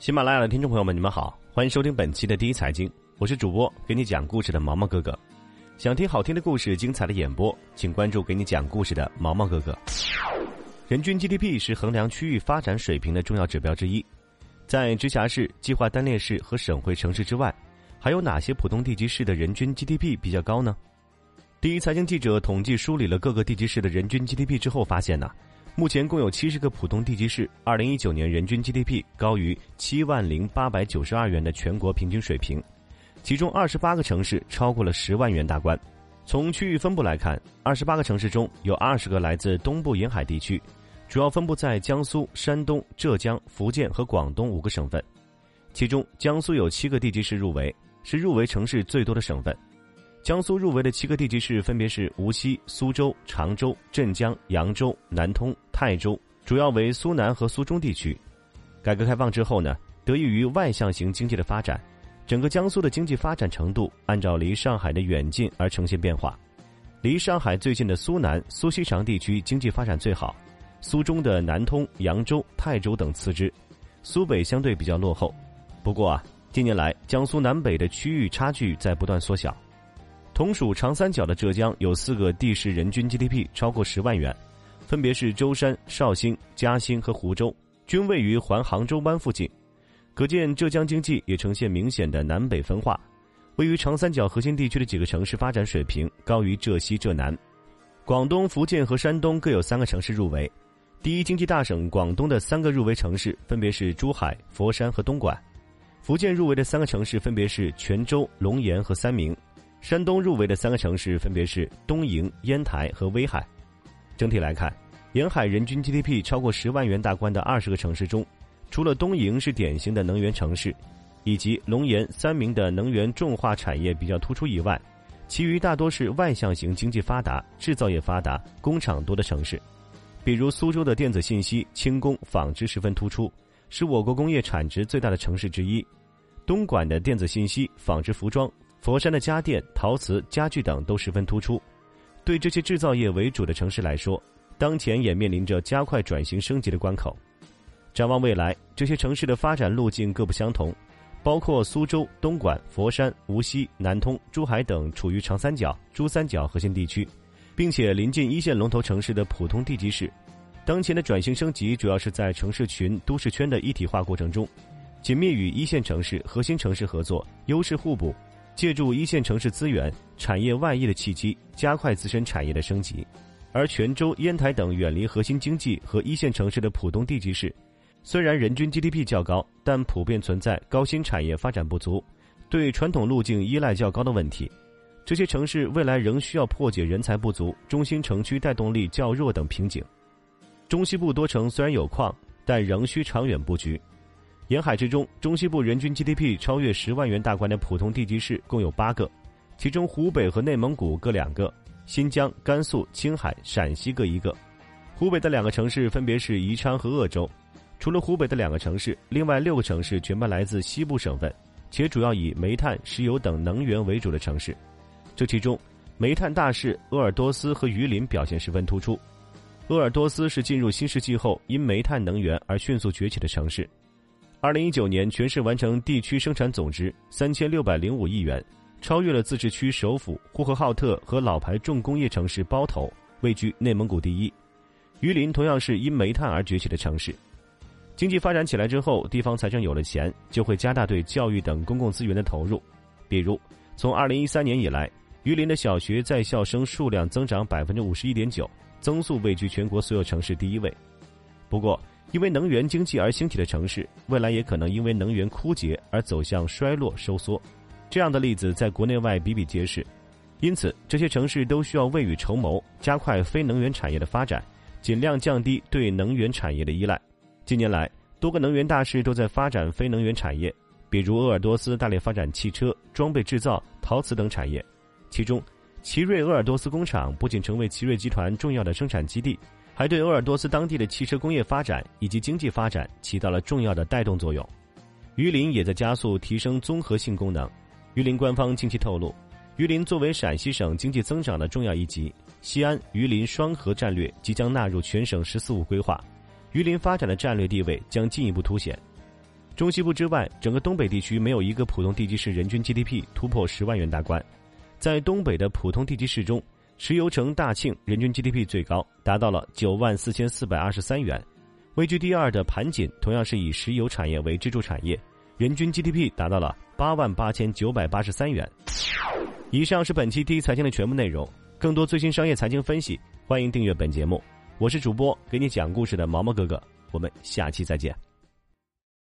喜马拉雅的听众朋友们，你们好，欢迎收听本期的第一财经，我是主播给你讲故事的毛毛哥哥。想听好听的故事、精彩的演播，请关注给你讲故事的毛毛哥哥。人均 GDP 是衡量区域发展水平的重要指标之一，在直辖市、计划单列市和省会城市之外，还有哪些普通地级市的人均 GDP 比较高呢？第一财经记者统计梳理了各个地级市的人均 GDP 之后发现呢。目前共有七十个普通地级市，二零一九年人均 GDP 高于七万零八百九十二元的全国平均水平，其中二十八个城市超过了十万元大关。从区域分布来看，二十八个城市中有二十个来自东部沿海地区，主要分布在江苏、山东、浙江、福建和广东五个省份。其中，江苏有七个地级市入围，是入围城市最多的省份。江苏入围的七个地级市分别是无锡、苏州、常州、镇江、扬州、南通、泰州，主要为苏南和苏中地区。改革开放之后呢，得益于外向型经济的发展，整个江苏的经济发展程度按照离上海的远近而呈现变化。离上海最近的苏南、苏锡常地区经济发展最好，苏中的南通、扬州、泰州等次之，苏北相对比较落后。不过啊，近年来江苏南北的区域差距在不断缩小。同属长三角的浙江有四个地市人均 GDP 超过十万元，分别是舟山、绍兴、嘉兴和湖州，均位于环杭州湾附近。可见浙江经济也呈现明显的南北分化。位于长三角核心地区的几个城市发展水平高于浙西、浙南。广东、福建和山东各有三个城市入围。第一经济大省广东的三个入围城市分别是珠海、佛山和东莞。福建入围的三个城市分别是泉州、龙岩和三明。山东入围的三个城市分别是东营、烟台和威海。整体来看，沿海人均 GDP 超过十万元大关的二十个城市中，除了东营是典型的能源城市，以及龙岩、三明的能源重化产业比较突出以外，其余大多是外向型经济发达、制造业发达、工厂多的城市。比如苏州的电子信息、轻工、纺织十分突出，是我国工业产值最大的城市之一。东莞的电子信息、纺织服装。佛山的家电、陶瓷、家具等都十分突出。对这些制造业为主的城市来说，当前也面临着加快转型升级的关口。展望未来，这些城市的发展路径各不相同。包括苏州、东莞、佛山、无锡、南通、珠海等处于长三角、珠三角核心地区，并且临近一线龙头城市的普通地级市。当前的转型升级主要是在城市群、都市圈的一体化过程中，紧密与一线城市、核心城市合作，优势互补。借助一线城市资源、产业外溢的契机，加快自身产业的升级。而泉州、烟台等远离核心经济和一线城市的浦东地级市，虽然人均 GDP 较高，但普遍存在高新产业发展不足、对传统路径依赖较高的问题。这些城市未来仍需要破解人才不足、中心城区带动力较弱等瓶颈。中西部多城虽然有矿，但仍需长远布局。沿海之中，中西部人均 GDP 超越十万元大关的普通地级市共有八个，其中湖北和内蒙古各两个，新疆、甘肃、青海、陕西各一个。湖北的两个城市分别是宜昌和鄂州。除了湖北的两个城市，另外六个城市全部来自西部省份，且主要以煤炭、石油等能源为主的城市。这其中，煤炭大市鄂尔多斯和榆林表现十分突出。鄂尔多斯是进入新世纪后因煤炭能源而迅速崛起的城市。二零一九年，全市完成地区生产总值三千六百零五亿元，超越了自治区首府呼和浩特和老牌重工业城市包头，位居内蒙古第一。榆林同样是因煤炭而崛起的城市。经济发展起来之后，地方财政有了钱，就会加大对教育等公共资源的投入。比如，从二零一三年以来，榆林的小学在校生数量增长百分之五十一点九，增速位居全国所有城市第一位。不过，因为能源经济而兴起的城市，未来也可能因为能源枯竭而走向衰落收缩。这样的例子在国内外比比皆是。因此，这些城市都需要未雨绸缪，加快非能源产业的发展，尽量降低对能源产业的依赖。近年来，多个能源大市都在发展非能源产业，比如鄂尔多斯大力发展汽车、装备制造、陶瓷等产业。其中，奇瑞鄂尔多斯工厂不仅成为奇瑞集团重要的生产基地。还对鄂尔多斯当地的汽车工业发展以及经济发展起到了重要的带动作用。榆林也在加速提升综合性功能。榆林官方近期透露，榆林作为陕西省经济增长的重要一极，西安榆林双核战略即将纳入全省“十四五”规划，榆林发展的战略地位将进一步凸显。中西部之外，整个东北地区没有一个普通地级市人均 GDP 突破十万元大关。在东北的普通地级市中，石油城大庆人均 GDP 最高，达到了九万四千四百二十三元。位居第二的盘锦同样是以石油产业为支柱产业，人均 GDP 达到了八万八千九百八十三元。以上是本期第一财经的全部内容。更多最新商业财经分析，欢迎订阅本节目。我是主播给你讲故事的毛毛哥哥，我们下期再见。